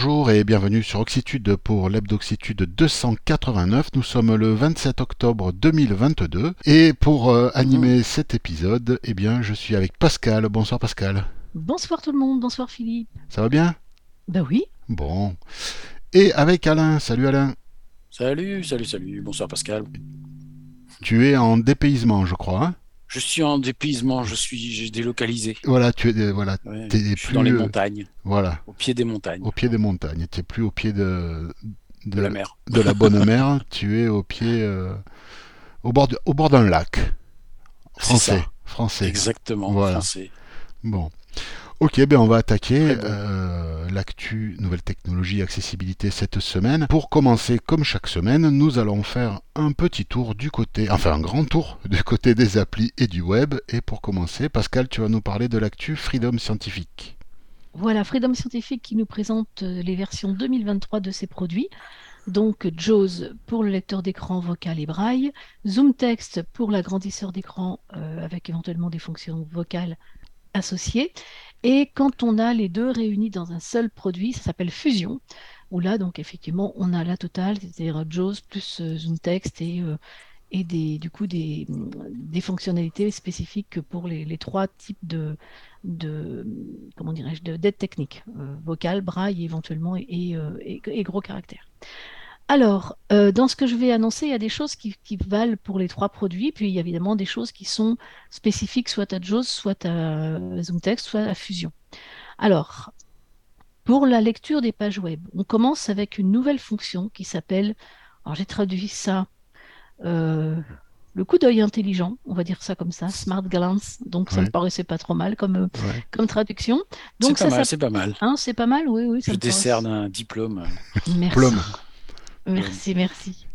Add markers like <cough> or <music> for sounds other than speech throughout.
Bonjour et bienvenue sur Oxitude pour l'Hebdoxitude 289. Nous sommes le 27 octobre 2022 et pour euh, animer cet épisode, eh bien, je suis avec Pascal. Bonsoir Pascal. Bonsoir tout le monde, bonsoir Philippe. Ça va bien? Ben oui. Bon. Et avec Alain. Salut Alain. Salut, salut, salut. Bonsoir Pascal. Tu es en dépaysement, je crois. hein? Je suis en dépaysement, je suis j'ai délocalisé. voilà, tu es voilà, Ouais, je suis plus dans les euh, montagnes, voilà, au pied des montagnes, au pied des montagnes. Tu n'es plus au pied de de la mer. de la bonne mer. <laughs> tu es au pied euh, au bord de- au bord d'un lac. Français, ça. français. Exactement, Voilà. français. Bon. Ok, ben on va attaquer bon. euh, l'actu nouvelle technologie accessibilité cette semaine. Pour commencer, comme chaque semaine, nous allons faire un petit tour du côté, enfin un grand tour <laughs> du côté des applis et du web. Et pour commencer, Pascal, tu vas nous parler de l'actu Freedom Scientifique. Voilà, Freedom Scientific qui nous présente euh, les versions 2023 de ses produits. Donc JAWS pour le lecteur d'écran vocal et braille, Zoom Text pour l'agrandisseur d'écran euh, avec éventuellement des fonctions vocales associées. Et quand on a les deux réunis dans un seul produit, ça s'appelle Fusion, où là, donc effectivement, on a la totale, c'est-à-dire JAWS plus euh, Zoom Text et, euh, et des, du coup des, fonctionnalités spécifiques pour les, trois types de, de comment dirais-je, de- d'aide technique, euh, braille éventuellement et gros caractères. Alors, euh, dans ce que je vais annoncer, il y a des choses qui, qui valent pour les trois produits, puis il y a évidemment des choses qui sont spécifiques soit à JAWS, soit à ZoomText, soit à Fusion. Alors, pour la lecture des pages web, on commence avec une nouvelle fonction qui s'appelle, alors j'ai traduit ça, euh, le coup d'œil intelligent, on va dire ça comme ça, Smart Glance, donc ça Ouais. me paraissait pas trop mal comme, euh, Ouais. comme traduction. C'est Donc pas ça mal, c'est pas mal. Hein, c'est pas mal, oui, oui. ça Je décerne un diplôme. Merci. Plum. Merci, merci.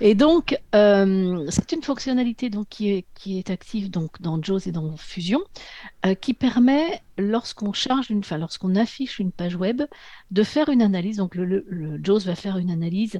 Et donc, euh, c'est une fonctionnalité qui est, active donc, dans JAWS et dans Fusion, euh, qui permet, lorsqu'on charge une, enfin, lorsqu'on affiche une page web, de faire une analyse. Donc, le, le- JAWS va faire une analyse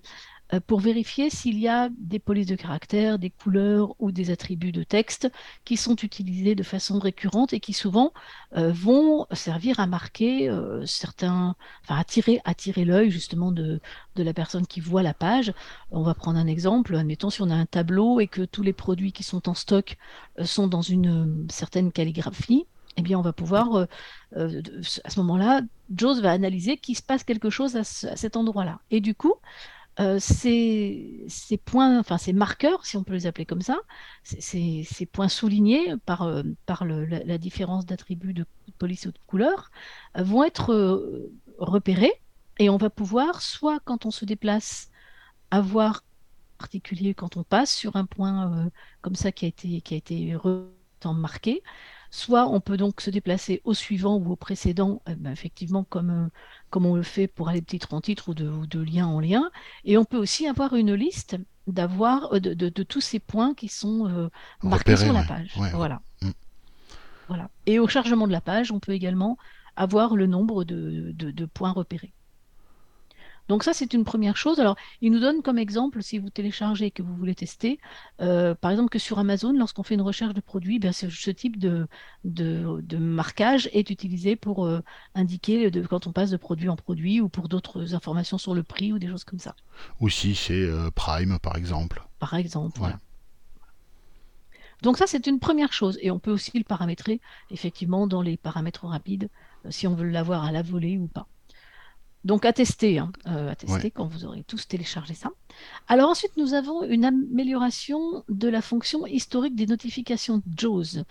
pour vérifier s'il y a des polices de caractères, des couleurs ou des attributs de texte qui sont utilisés de façon récurrente et qui souvent euh, vont servir à marquer euh, certains, enfin attirer, attirer l'œil justement de, la personne qui voit la page. On va prendre un exemple. Admettons si on a un tableau et que tous les produits qui sont en stock euh, sont dans une euh, certaine calligraphie. Eh bien, on va pouvoir, euh, euh, à ce moment-là, JAWS va analyser qu'il se passe quelque chose à, à cet endroit-là. Et du coup, euh, ces, points, enfin ces marqueurs, si on peut les appeler comme ça, ces, points soulignés par, euh, la, différence d'attributs de police ou de couleur, euh, vont être repérés et on va pouvoir, soit quand on se déplace, avoir particulier quand on passe sur un point comme ça qui a été, qui a été marqué, soit on peut donc se déplacer au suivant ou au précédent, eh ben, effectivement comme, euh, comme on le fait pour aller de titre en titre ou de, ou de lien en lien, et on peut aussi avoir une liste d'avoir euh, de, de- de tous ces points qui sont euh, marqués sur la ouais. page. Ouais. Voilà. Mm. Voilà. Et au chargement de la page, on peut également avoir le nombre de points repérés. Donc ça, c'est une première chose. Alors, il nous donne comme exemple, si vous téléchargez et que vous voulez tester, euh, par exemple que sur Amazon, lorsqu'on fait une recherche de produits, ben, ce, ce type de, de, de marquage est utilisé pour euh, indiquer de, quand on passe de produit en produit ou pour d'autres informations sur le prix ou des choses comme ça, Ou si c'est euh, Prime, par exemple. par exemple. Voilà. Donc ça, c'est une première chose. Et on peut aussi le paramétrer, effectivement, dans les paramètres rapides, si on veut l'avoir à la volée ou pas. Donc à tester, hein, euh, à tester Ouais. quand vous aurez tous téléchargé ça. Alors ensuite, nous avons une amélioration de la fonction historique des notifications JAWS.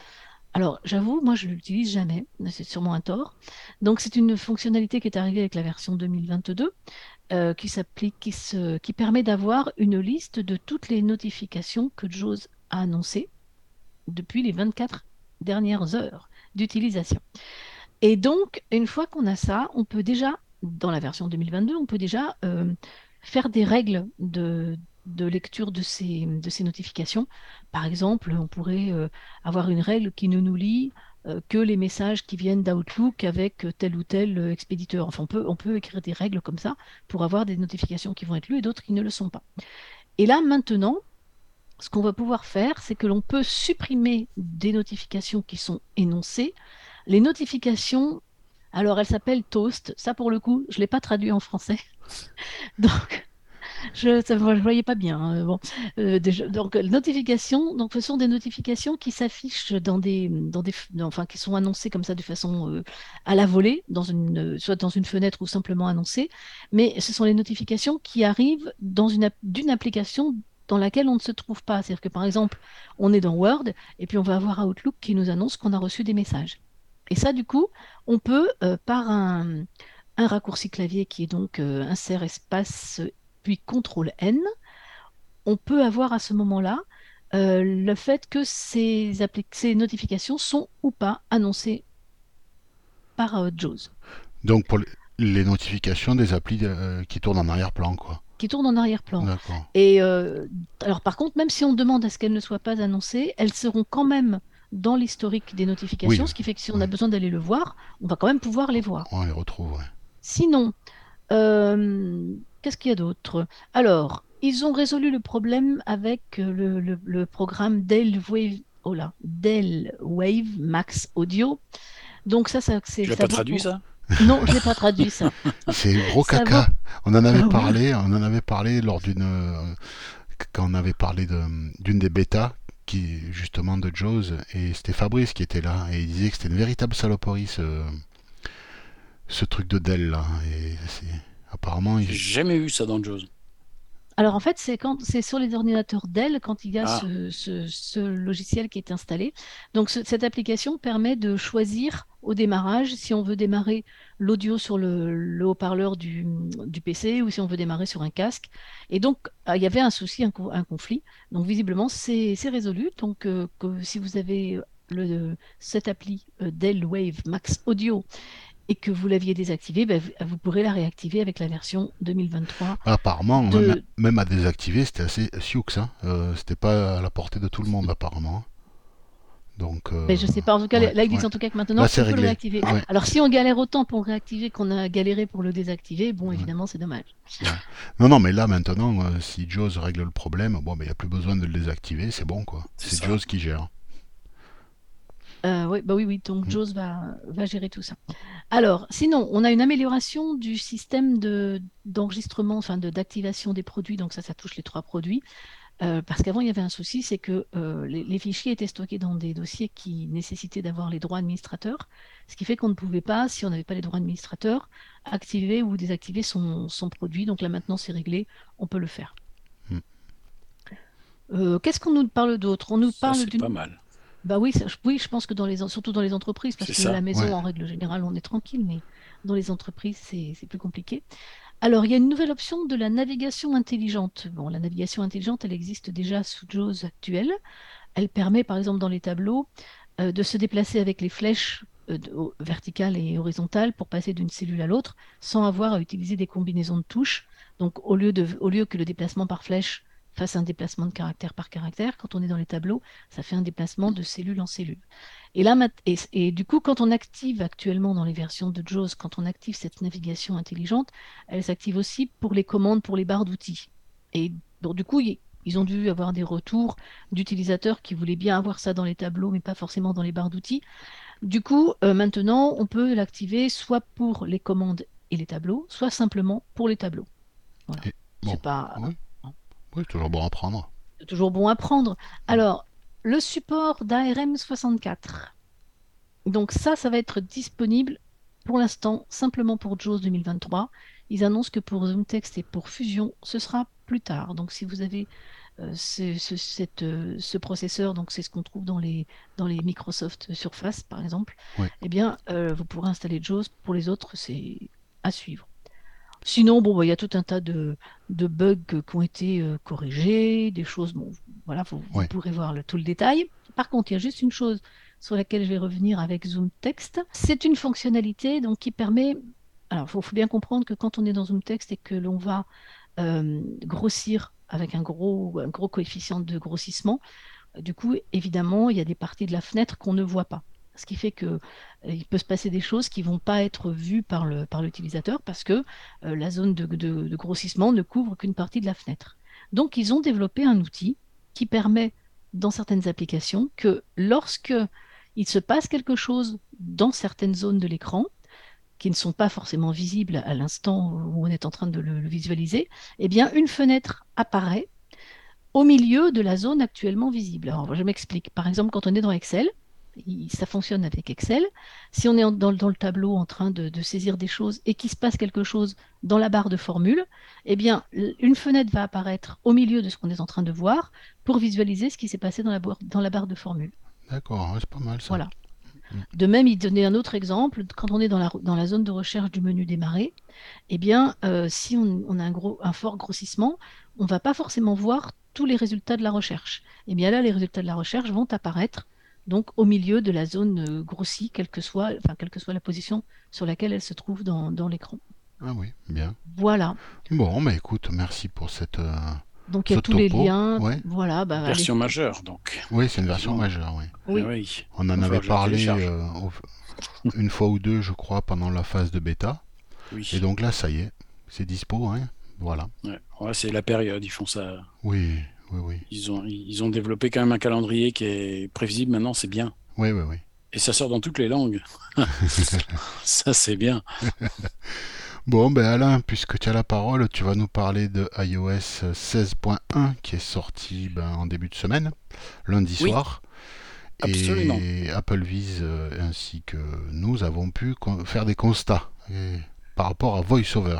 Alors j'avoue, moi je ne l'utilise jamais, mais c'est sûrement un tort. Donc c'est une fonctionnalité qui est arrivée avec la version 2022 euh, qui s'applique, qui, se- qui permet d'avoir une liste de toutes les notifications que JAWS a annoncées depuis les 24 dernières heures d'utilisation. Et donc, une fois qu'on a ça, on peut déjà, dans la version 2022, on peut déjà euh, faire des règles de, de lecture de ces, de ces notifications. Par exemple, on pourrait euh, avoir une règle qui ne nous lit euh, que les messages qui viennent d'Outlook avec tel ou tel expéditeur. Enfin, on peut, on peut écrire des règles comme ça pour avoir des notifications qui vont être lues et d'autres qui ne le sont pas. Et là, maintenant, ce qu'on va pouvoir faire, c'est que l'on peut supprimer des notifications qui sont énoncées, les notifications Alors, elle s'appelle Toast. Ça, pour le coup, je ne l'ai pas traduit en français. <laughs> Donc, je ne voyais pas bien. Hein, euh, donc, notifications, donc, ce sont des notifications qui s'affichent dans des, dans des, enfin, qui sont annoncées comme ça de façon euh, à la volée, dans une, soit dans une fenêtre ou simplement annoncées. Mais ce sont les notifications qui arrivent d'une application dans laquelle on ne se trouve pas. C'est-à-dire que par exemple, on est dans Word et puis on va avoir Outlook qui nous annonce qu'on a reçu des messages. Et ça, du coup, on peut, euh, par un, raccourci clavier qui est donc insert espace puis CTRL N, on peut avoir à ce moment-là euh, le fait que ces, ces, notifications sont ou pas annoncées par euh, JAWS. Donc pour les notifications des applis euh, qui tournent en arrière-plan, quoi. Qui tournent en arrière-plan. Et alors par contre, même si on demande à ce qu'elles ne soient pas annoncées, elles seront quand même dans l'historique des notifications, ce qui fait que si on a besoin d'aller le voir, on va quand même pouvoir les voir. On les retrouve, Sinon, Qu'est-ce qu'il y a d'autre? Alors, ils ont résolu le problème avec euh, le, programme Dell Wave, oh là, Dell Wave Max Audio. Donc ça, ça c'est. Tu l'as pas traduit ça? Non, je l'ai pas traduit ça. <laughs> C'est gros caca. On en avait ah parlé, on en avait parlé lors d'une euh, quand on avait parlé d'une des bêtas qui justement de Jaws et c'était Fabrice qui était là et il disait que c'était une véritable saloperie ce, ce truc de Dell là et c'est Apparemment, j'ai jamais vu ça dans Jaws. Alors en fait, c'est quand c'est sur les ordinateurs Dell quand il y a ah. ce, logiciel qui est installé. Donc cette application permet de choisir au démarrage si on veut démarrer l'audio sur le, haut-parleur du, PC ou si on veut démarrer sur un casque. Et donc ah, il y avait un souci, un, conflit. Donc visiblement c'est résolu. Donc euh, si vous avez le, cette appli euh, Dell Wave Max Audio et que vous l'aviez désactivé, ben, vous pourrez la réactiver avec la version 2023. Apparemment, même, à désactiver, c'était assez sioux. Hein. Euh, c'était pas à la portée de tout le monde, apparemment. Donc, euh, ben, je sais pas. En tout cas, là, ils disent en tout cas que maintenant, on peut le réactiver. Alors, si on galère autant pour le réactiver qu'on a galéré pour le désactiver, bon, évidemment, c'est dommage. Non, non, mais là, maintenant, euh, si Jaws règle le problème, bon, ben, il n'y a plus besoin de le désactiver, c'est bon, quoi. C'est Jaws qui gère. Euh, oui, bah oui, oui, donc mm. JAWS va, va gérer tout ça. Alors, sinon, on a une amélioration du système de, d'enregistrement, enfin de, d'activation des produits, donc ça, ça touche les trois produits. Euh, parce qu'avant, il y avait un souci, c'est que euh, les, fichiers étaient stockés dans des dossiers qui nécessitaient d'avoir les droits administrateurs, ce qui fait qu'on ne pouvait pas, si on n'avait pas les droits administrateurs, activer ou désactiver son, son produit. Donc là, maintenant, c'est réglé, on peut le faire. Mm. qu'est-ce qu'on nous parle d'autre? On nous parle d'une. pas mal. Bah oui, oui, je pense que dans les, surtout dans les entreprises, parce que à la maison, en règle générale, on est tranquille, mais dans les entreprises, c'est plus compliqué. Alors, il y a une nouvelle option de la navigation intelligente. Bon, la navigation intelligente, elle existe déjà sous JAWS actuel. Elle permet, par exemple, dans les tableaux, euh, de se déplacer avec les flèches euh, verticales et horizontales pour passer d'une cellule à l'autre, sans avoir à utiliser des combinaisons de touches. Donc, au lieu, de, au lieu que le déplacement par flèche fasse un déplacement de caractère par caractère. Quand on est dans les tableaux, ça fait un déplacement de cellule en cellule. Et là, et, du coup, quand on active actuellement dans les versions de JAWS, quand on active cette navigation intelligente, elle s'active aussi pour les commandes pour les barres d'outils. Et donc, du coup, ils ont dû avoir des retours d'utilisateurs qui voulaient bien avoir ça dans les tableaux, mais pas forcément dans les barres d'outils. Du coup, euh, maintenant, on peut l'activer soit pour les commandes et les tableaux, soit simplement pour les tableaux. Voilà. C'est pas. Oui, toujours bon à prendre. Toujours bon à prendre. Alors, le support d'ARM64. Donc ça, ça va être disponible pour l'instant simplement pour JAWS 2023. Ils annoncent que pour ZoomText et pour Fusion, ce sera plus tard. Donc si vous avez euh, euh, ce, processeur, donc c'est ce qu'on trouve dans les, dans les Microsoft Surface par exemple, eh bien euh, vous pourrez installer JAWS. Pour les autres, c'est à suivre. Sinon, bon, bah, il y a tout un tas de, bugs qui ont été euh, corrigés, des choses, bon, voilà, vous, pourrez voir le, tout le détail. Par contre, il y a juste une chose sur laquelle je vais revenir avec Zoom Text. C'est une fonctionnalité donc, qui permet. Alors, il faut, bien comprendre que quand on est dans Zoom Text et que l'on va euh, grossir avec un gros, un gros coefficient de grossissement, du coup, évidemment, il y a des parties de la fenêtre qu'on ne voit pas ce qui fait qu'il euh, peut se passer des choses qui ne vont pas être vues par l'utilisateur parce que euh, la zone de, grossissement ne couvre qu'une partie de la fenêtre. Donc ils ont développé un outil qui permet dans certaines applications que lorsque il se passe quelque chose dans certaines zones de l'écran, qui ne sont pas forcément visibles à l'instant où on est en train de le, visualiser, eh bien, une fenêtre apparaît au milieu de la zone actuellement visible. Alors, je m'explique. Par exemple, quand on est dans Excel, ça fonctionne avec Excel. Si on est dans, le tableau en train de, saisir des choses et qu'il se passe quelque chose dans la barre de formule, eh bien, une fenêtre va apparaître au milieu de ce qu'on est en train de voir pour visualiser ce qui s'est passé dans la, dans la barre de formule. D'accord, c'est pas mal ça. Voilà. Mm. De même, il donnait un autre exemple. Quand on est dans la, dans la zone de recherche du menu démarrer, eh bien, euh, si on, a un, gros, un fort grossissement, on ne va pas forcément voir tous les résultats de la recherche. Eh bien là, les résultats de la recherche vont apparaître donc au milieu de la zone euh, grossie, quelle que soit, enfin, quelle que soit la position sur laquelle elle se trouve dans, dans l'écran. Ah oui, bien. Voilà. Bon, mais écoute, merci pour cette. Euh, donc il y a tous les liens. Voilà, bah, version majeure, donc. Oui, c'est une version majeure, oui. oui. On en avait parlé euh, une fois ou deux, je crois, pendant la phase de bêta. Oui. Et donc là, ça y est, c'est dispo, hein. Voilà. Ouais. c'est la période, ils font ça. Oui, oui, oui. Ils ont, ils ont développé quand même un calendrier qui est prévisible maintenant, c'est bien. Oui, oui, oui. Et ça sort dans toutes les langues. <laughs> ça, c'est bien. <laughs> Bon, ben Alain, puisque tu as la parole, tu vas nous parler de iOS 16.1 qui est sorti ben, en début de semaine, lundi soir. Absolument. Et AppleVis euh, ainsi que nous avons pu faire des constats par rapport à VoiceOver.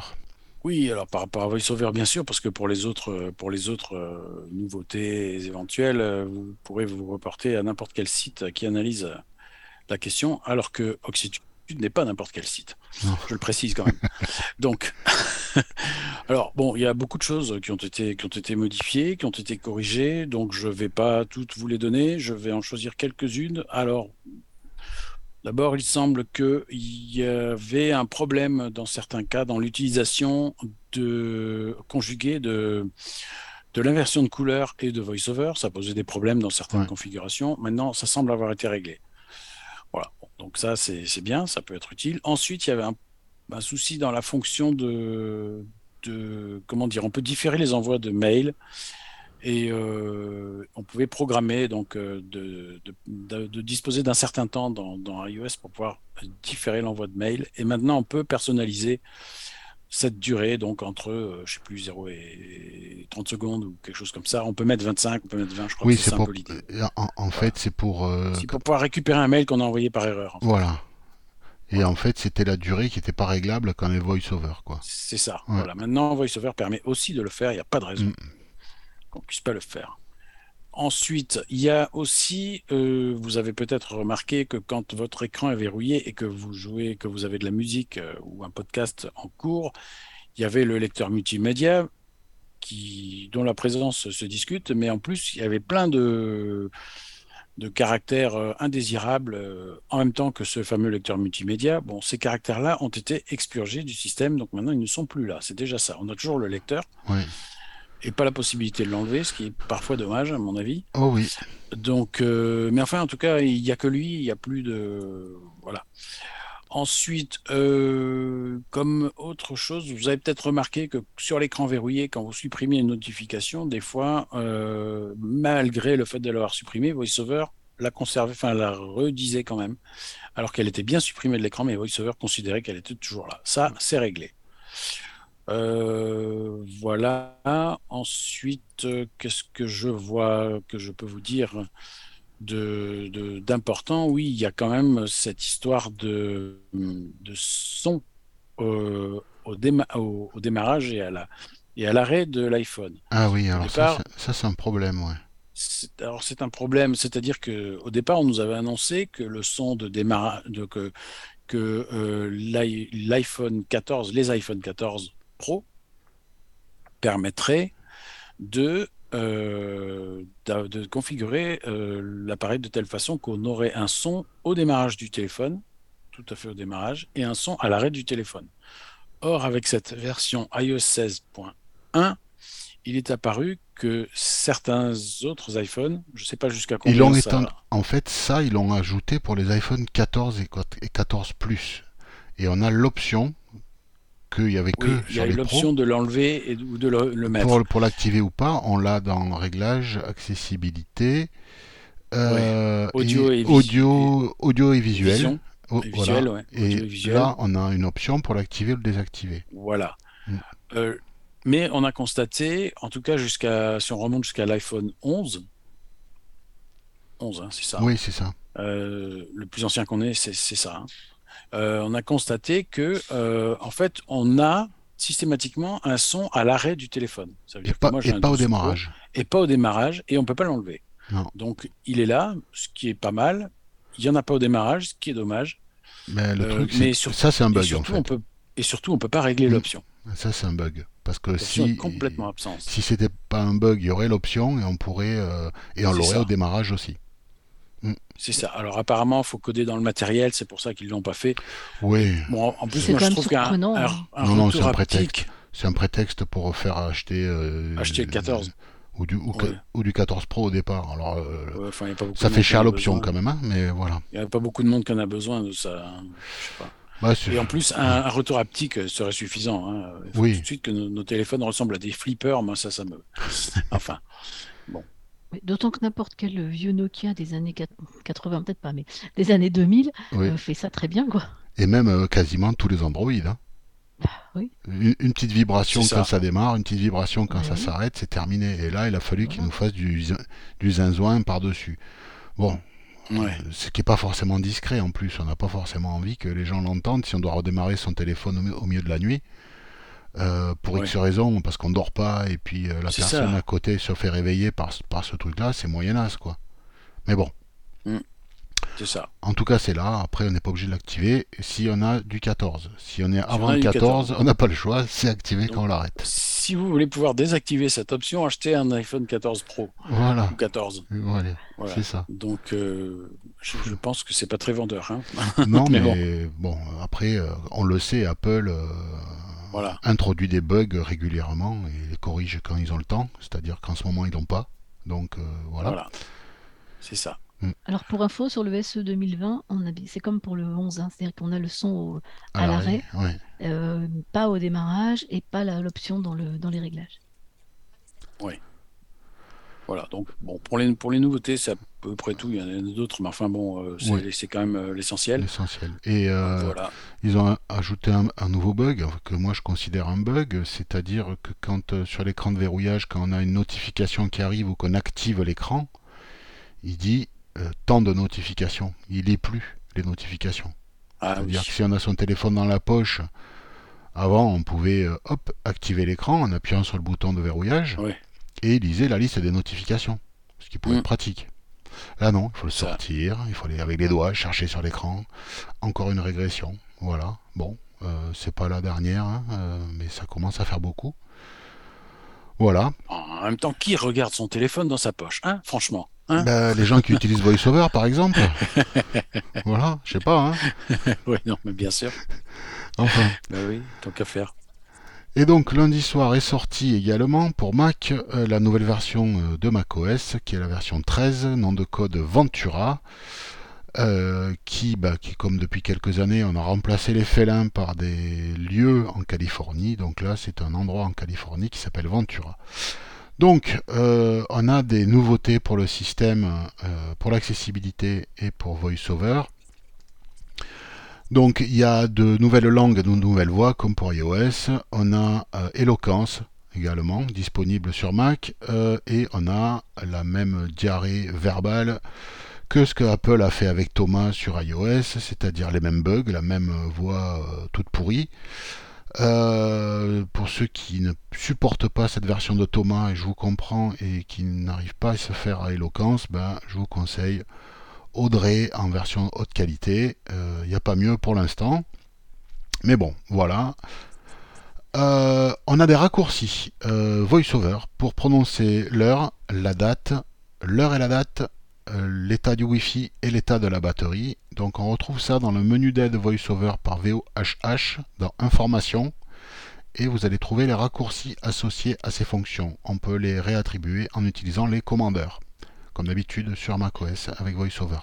Oui, alors par rapport à VoiceOver, bien sûr, parce que pour les autres, euh, pour les autres euh, nouveautés éventuelles, vous pourrez vous reporter à n'importe quel site qui analyse la question, alors que Oxytube n'est pas n'importe quel site. Je le précise quand même. <laughs> Donc, <laughs> alors bon, il y a beaucoup de choses qui ont été qui ont été modifiées, qui ont été corrigées. Donc, je vais pas toutes vous les donner. Je vais en choisir quelques-unes. Alors, d'abord, il semble qu'il y avait un problème dans certains cas dans l'utilisation de conjuguée de de l'inversion de couleur et de voiceover. Ça posait des problèmes dans certaines configurations. Maintenant, ça semble avoir été réglé. Voilà. Donc ça, c'est bien, ça peut être utile. Ensuite, il y avait un, souci dans la fonction de, de, comment dire, on peut différer les envois de mails et euh, on pouvait programmer donc euh, de, de, disposer d'un certain temps dans, dans, iOS pour pouvoir différer l'envoi de mails. Et maintenant, on peut personnaliser cette durée, donc entre, euh, je sais plus, 0 et 30 secondes ou quelque chose comme ça. On peut mettre 25, on peut mettre 20, je crois oui, que c'est pour... En, en fait, c'est pour... Euh, c'est pour pouvoir récupérer un mail qu'on a envoyé par erreur. Voilà. Et en fait, c'était la durée qui n'était pas réglable quand les VoiceOver, quoi. C'est ça. Voilà. Maintenant, VoiceOver permet aussi de le faire. Il n'y a pas de raison mm. Qu'on ne puisse pas le faire. Ensuite, il y a aussi, euh, vous avez peut-être remarqué que quand votre écran est verrouillé et que vous jouez, que vous avez de la musique euh, ou un podcast en cours, il y avait le lecteur multimédia qui, dont la présence se discute, mais en plus, il y avait plein de, de caractères euh, indésirables en même temps que ce fameux lecteur multimédia. Bon, ces caractères-là ont été expurgés du système, donc maintenant ils ne sont plus là. C'est déjà ça. On a toujours le lecteur. Oui et pas la possibilité de l'enlever, ce qui est parfois dommage à mon avis. Oh oui. Donc, euh, mais enfin, en tout cas, il n'y a que lui, il n'y a plus de voilà. Ensuite, euh, comme autre chose, vous avez peut-être remarqué que sur l'écran verrouillé, quand vous supprimez une notification, des fois, euh, malgré le fait de l'avoir supprimé, VoiceOver la conservait, enfin la redisait quand même, alors qu'elle était bien supprimée de l'écran, mais VoiceOver considérait qu'elle était toujours là. Ça, c'est réglé. Euh, voilà. Ensuite, euh, qu'est-ce que je vois que je peux vous dire de, d'important? Oui, il y a quand même cette histoire de, de son euh, au, au, démarrage et à, la, et à l'arrêt de l'iPhone. Ah oui, alors ça, c'est un problème, ouais. alors c'est un problème, c'est-à-dire que au départ on nous avait annoncé que le son de démarrage, que, que l'iPhone 14, les iPhone 14 Pro permettrait de, euh, de, configurer euh, l'appareil de telle façon qu'on aurait un son au démarrage du téléphone, tout à fait au démarrage, et un son à l'arrêt du téléphone. Or, avec cette version iOS 16.1, il est apparu que certains autres iPhones, je ne sais pas jusqu'à combien ils ça... En fait, ça, ils l'ont ajouté pour les iPhone 14 et 14 Plus. Et on a l'option qu'il y avait que il y a l'option de l'enlever ou de le, mettre. Pour, pour l'activer ou pas, on l'a dans Réglages, Accessibilité, euh, audio, et audio, audio et visuel. Oh, visuel, ouais. Et là, on a une option pour l'activer ou le désactiver. Voilà. Mm. Euh, mais on a constaté, en tout cas jusqu'à, si on remonte jusqu'à l'iPhone 11, 11, hein, c'est ça. Oui, c'est ça. Euh, le plus ancien qu'on ait, c'est c'est ça. hein. Euh, on a constaté que, euh, en fait, on a systématiquement un son à l'arrêt du téléphone. Ça veut Et dire que pas, moi, et au 12 Pro, démarrage. et pas au démarrage, et on peut pas l'enlever. Donc, il est là, ce qui est pas mal. Il y en a pas au démarrage, ce qui est dommage. Mais le Euh, truc, mais c'est sur- ça, c'est un Et bug en surtout, fait. on peut, et surtout, on peut pas régler l'option. Ça, c'est un bug. Parce que est si, complètement si c'était pas un bug, il y aurait l'option et on pourrait euh, et on l'aurait au démarrage aussi. C'est ça. Alors apparemment, il faut coder dans le matériel, c'est pour ça qu'ils l'ont pas fait. Oui, Bon, en- plus, C'est moi, quand je même trouve qu'un un, hein. un Non, non, retour c'est un haptique, c'est un prétexte pour faire acheter euh, Acheter le 14. ou du ou, Ouais. ou du 14 Pro au départ. Alors euh, ouais, enfin, il y a pas beaucoup ça fait cher l'option quand même, hein, mais voilà. Il n'y a pas beaucoup de monde qui en a besoin de ça. hein. Je sais pas. Bah, Et en plus, un, un retour haptique serait suffisant. hein. Il faut Oui. tout de suite que nos, nos téléphones ressemblent à des flippers. Moi, ça, ça me. <laughs> Enfin, D'autant que n'importe quel vieux Nokia des années quat- 80, peut-être pas, mais des années 2000 oui. euh, fait ça très bien, quoi. Et même euh, quasiment tous les Android. hein. oui. Une, une petite vibration ça. quand ça démarre, une petite vibration quand Ouais, ça oui. s'arrête, c'est terminé. Et là, il a fallu qu'il nous fasse du, zin- du zinzouin par-dessus. Bon, ouais. ce qui n'est pas forcément discret en plus. On n'a pas forcément envie que les gens l'entendent si on doit redémarrer son téléphone au milieu de la nuit. Euh, pour Ouais. X raisons, parce qu'on dort pas et puis euh, la personne ça. à côté se fait réveiller par, ce- par ce truc-là, c'est moyenasse quoi. Mais bon, C'est ça. en tout cas c'est là, après on n'est pas obligé de l'activer si on a du 14. Si on est avant le du 14, 14. on n'a pas le choix, c'est activé Donc, quand on l'arrête. Si vous voulez pouvoir désactiver cette option, achetez un iPhone 14 Pro Voilà, ou 14. voilà, Voilà. c'est ça. Donc, euh, je, je pense que c'est pas très vendeur. Hein. Non, <laughs> mais, Mais bon. après, euh, on le sait, Apple euh, Voilà. introduit des bugs régulièrement et les corrige quand ils ont le temps, c'est-à-dire qu'en ce moment ils l'ont pas. Donc euh, voilà. Voilà. C'est ça. Alors pour info, sur le SE 2020, on a, c'est comme pour le 11, hein, c'est-à-dire qu'on a le son au- à l'arrêt, ouais. euh, pas au démarrage et pas la- l'option dans, le, dans les réglages. Voilà. Donc, bon, pour les, pour les nouveautés, c'est à peu près tout. Il y en a d'autres, mais enfin, bon, euh, c'est Oui. quand même euh, l'essentiel. L'essentiel. Et euh, Voilà. ils ont ajouté un, un nouveau bug que moi je considère un bug, c'est-à-dire que quand euh, sur l'écran de verrouillage, quand on a une notification qui arrive ou qu'on active l'écran, il dit euh, tant de notifications. Il lit plus les notifications. Ah oui. C'est-à-dire que si on a son téléphone dans la poche, avant on pouvait euh, hop activer l'écran en appuyant sur le bouton de verrouillage. Et il lisait la liste des notifications, ce qui pouvait Mm. être pratique. Là non, il faut le sortir, il faut aller avec les doigts chercher sur l'écran. Encore une régression. Voilà. Bon, euh, c'est pas la dernière, hein, euh, mais ça commence à faire beaucoup. Voilà. En même temps, qui regarde son téléphone dans sa poche hein Franchement. Hein? Bah, les gens qui <laughs> utilisent VoiceOver par exemple. voilà, je sais pas. Hein. <laughs> oui, non, mais bien sûr. Enfin. Bah oui, tant qu'à faire. Et donc lundi soir est sortie également pour Mac euh, la nouvelle version euh, de macOS qui est la version 13, nom de code Ventura, euh, qui, bah, qui comme depuis quelques années on a remplacé les félins par des lieux en Californie, donc là c'est un endroit en Californie qui s'appelle Ventura. Donc on a des nouveautés pour le système, pour l'accessibilité et pour VoiceOver. Donc il y a de nouvelles langues, de nouvelles voix comme pour iOS. On a euh, Eloquence également disponible sur Mac euh, et on a la même diarrhée verbale que ce que Apple a fait avec Thomas sur iOS, c'est-à-dire les mêmes bugs, la même voix euh, toute pourrie. Euh, pour ceux qui ne supportent pas cette version de Thomas, et je vous comprends, et qui n'arrivent pas à se faire à Eloquence, ben, je vous conseille Audrey en version haute qualité. Il n'y a pas mieux pour l'instant. Mais bon, voilà. Euh, on a des raccourcis euh, VoiceOver pour prononcer l'heure, la date, l'heure et la date, euh, l'état du Wi-Fi et l'état de la batterie. Donc on retrouve ça dans le menu d'aide VoiceOver par VOHH dans Informations et vous allez trouver les raccourcis associés à ces fonctions. On peut les réattribuer en utilisant les commandeurs comme d'habitude sur macOS avec VoiceOver.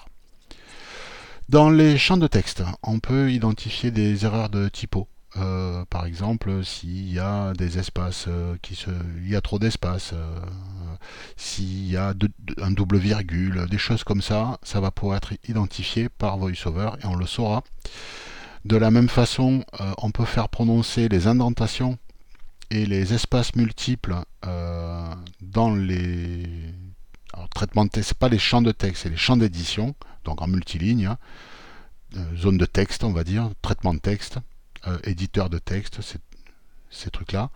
Dans les champs de texte, on peut identifier des erreurs de typo. Euh, par exemple, s'il y a des espaces euh, qui se, il y a trop d'espace, euh, s'il y a un double virgule, des choses comme ça, ça va pouvoir être identifié par VoiceOver et on le saura. De la même façon, on peut faire prononcer les indentations et les espaces multiples dans les traitements de texte, c'est pas les champs de texte, c'est les champs d'édition, donc en multiligne, hein. euh, zone de texte, on va dire, traitement de texte, éditeur de texte, ces trucs-là.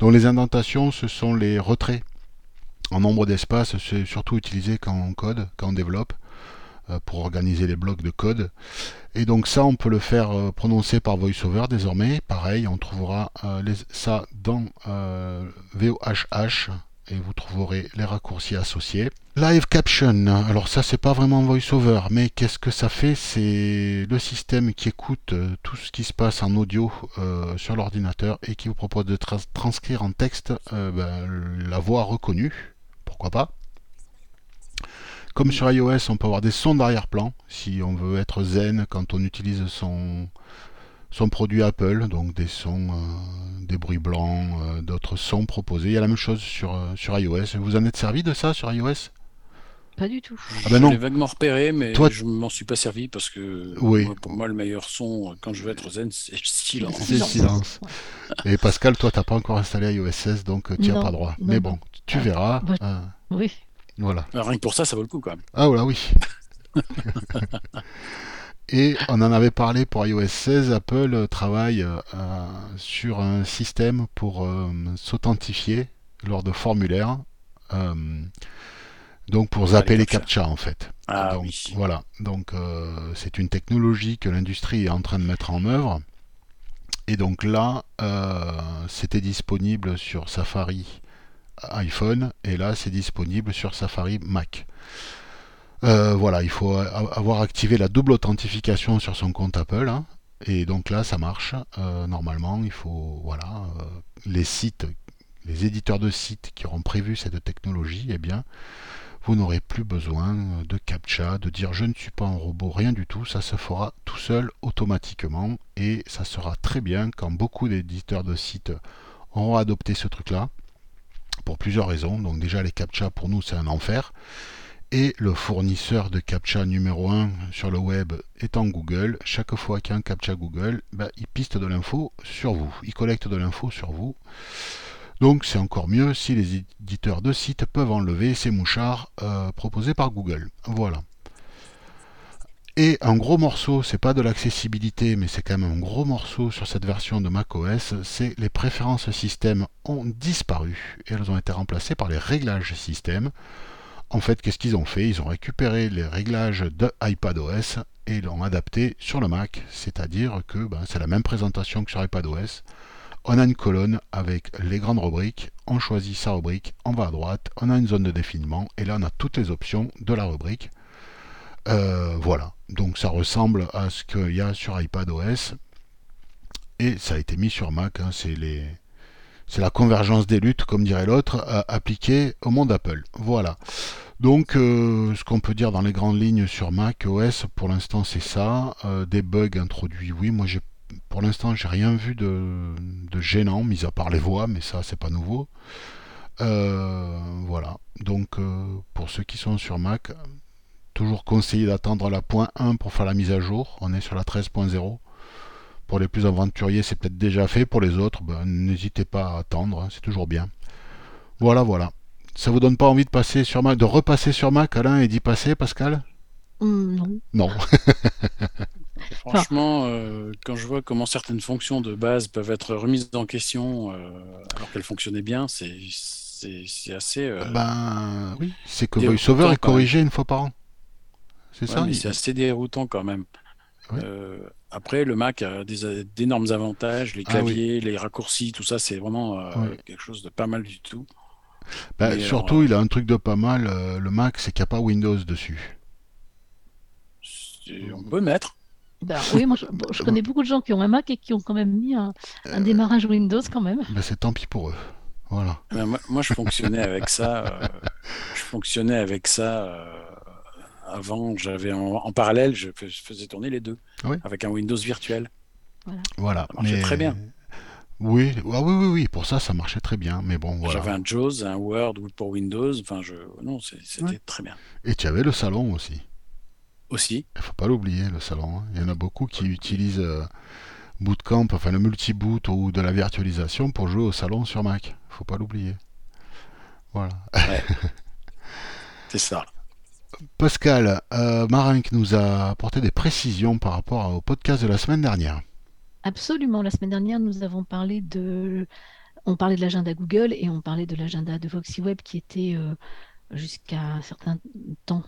Donc les indentations, ce sont les retraits en nombre d'espaces, c'est surtout utilisé quand on code, quand on développe. Euh, pour organiser les blocs de code. Et donc ça, on peut le faire euh, prononcer par VoiceOver désormais. Pareil, on trouvera euh, ça dans VOHH et vous trouverez les raccourcis associés. Live Caption, alors ça c'est pas vraiment VoiceOver, mais qu'est-ce que ça fait? C'est le système qui écoute tout ce qui se passe en audio sur l'ordinateur et qui vous propose de transcrire en texte ben, la voix reconnue, pourquoi pas? Comme sur iOS, on peut avoir des sons d'arrière-plan si on veut être zen quand on utilise son, son produit Apple, donc des sons, euh, des bruits blancs, euh, d'autres sons proposés. Il y a la même chose sur, euh, sur iOS. Vous en êtes servi de ça sur iOS? Pas du tout. Ah ben je l'ai vaguement repéré, mais Toi, je m'en suis pas servi parce que pour moi, le meilleur son quand je veux être zen, c'est silence. C'est silence. Et Pascal, toi, tu n'as pas encore installé iOS 16, donc tu n'as pas droit. mais bon, tu verras. oui. Voilà. rien que pour ça, ça vaut le coup quand même. Ah voilà, oui. <laughs> Et on en avait parlé pour iOS 16, Apple travaille euh, sur un système pour euh, s'authentifier lors de formulaires. Euh, donc pour zapper les captcha en fait. Ah, oui. Voilà. Donc c'est une technologie que l'industrie est en train de mettre en œuvre. Et donc là, c'était disponible sur Safari iPhone et là c'est disponible sur Safari Mac. Euh, voilà, il faut avoir activé la double authentification sur son compte Apple. Hein, et donc là, ça marche. Euh, normalement, il faut, voilà, euh, les sites, les éditeurs de sites qui auront prévu cette technologie, eh bien, vous n'aurez plus besoin de captcha, de dire je ne suis pas un robot, rien du tout. Ça se fera tout seul automatiquement et ça sera très bien quand beaucoup d'éditeurs de sites auront adopté ce truc-là pour plusieurs raisons. Donc déjà les CAPTCHA pour nous c'est un enfer. Et le fournisseur de CAPTCHA numéro 1 sur le web étant Google, chaque fois qu'il y a un CAPTCHA Google, bah, il piste de l'info sur vous, il collecte de l'info sur vous. Donc c'est encore mieux si les éditeurs de sites peuvent enlever ces mouchards euh, proposés par Google. Voilà. Et un gros morceau, c'est pas de l'accessibilité, mais c'est quand même un gros morceau sur cette version de macOS, c'est les préférences système ont disparu et elles ont été remplacées par les réglages système. En fait, qu'est-ce qu'ils ont fait? Ils ont récupéré les réglages de iPadOS et l'ont adapté sur le Mac, c'est-à-dire que ben, c'est la même présentation que sur iPadOS. On a une colonne avec les grandes rubriques, on choisit sa rubrique, on va à droite, on a une zone de défilement et là on a toutes les options de la rubrique. Euh, voilà, donc ça ressemble à ce qu'il y a sur iPadOS et ça a été mis sur Mac. Hein, c'est la convergence des luttes, comme dirait l'autre, appliquée au monde Apple. Voilà. Donc, euh, ce qu'on peut dire dans les grandes lignes sur Mac OS, pour l'instant, c'est ça. Euh, des bugs introduits, oui. Moi, pour l'instant, j'ai rien vu de, gênant, mis à part les voix, mais ça, c'est pas nouveau. voilà. Donc, pour ceux qui sont sur Mac, Toujours conseillé d'attendre la point 1 pour faire la mise à jour. On est sur la 13.0. Pour les plus aventuriers, c'est peut-être déjà fait. Pour les autres, ben, n'hésitez pas à attendre. Hein, c'est toujours bien. Voilà, voilà. Ça vous donne pas envie de passer sur Mac, de repasser sur Mac, Alain, et d'y passer, Pascal? Hum, Non. Non. <laughs> Franchement, euh, quand je vois comment certaines fonctions de base peuvent être remises en question euh, alors qu'elles fonctionnaient bien, c'est assez. Euh, ben oui, c'est que VoiceOver est corrigé une fois par an. C'est ça C'est assez déroutant quand même. Euh, après, le Mac a d'énormes avantages, les ah claviers, les raccourcis, tout ça, c'est vraiment euh, quelque chose de pas mal du tout. Bah, surtout, il a un truc de pas mal, euh, le Mac, c'est qu'il n'y a pas Windows dessus. On peut mettre. Bah, oui, moi je, connais beaucoup de gens qui ont un Mac et qui ont quand même mis un, démarrage Windows quand même. Bah, c'est tant pis pour eux. Voilà. Bah, moi, je fonctionnais avec ça. je fonctionnais avec ça avant, j'avais en, parallèle, je, faisais tourner les deux avec un Windows virtuel. Voilà. Ça marchait très bien. Oui, ah oui, oui, oui, pour ça, ça marchait très bien. Mais bon, voilà. J'avais un JAWS, un Word pour Windows. Enfin, je... non, c'était très bien. Et tu avais le salon aussi. Aussi. Il faut pas l'oublier, le salon. hein. Il y en a beaucoup qui utilisent euh, Bootcamp, enfin le multi-boot ou de la virtualisation pour jouer au salon sur Mac. faut pas l'oublier. Voilà. <laughs> C'est ça. Pascal, euh, Marinck nous a apporté des précisions par rapport au podcast de la semaine dernière. Absolument. La semaine dernière, nous avons parlé de, on parlait de l'agenda Google et on parlait de l'agenda de VoxyWeb qui était euh, jusqu'à un certain temps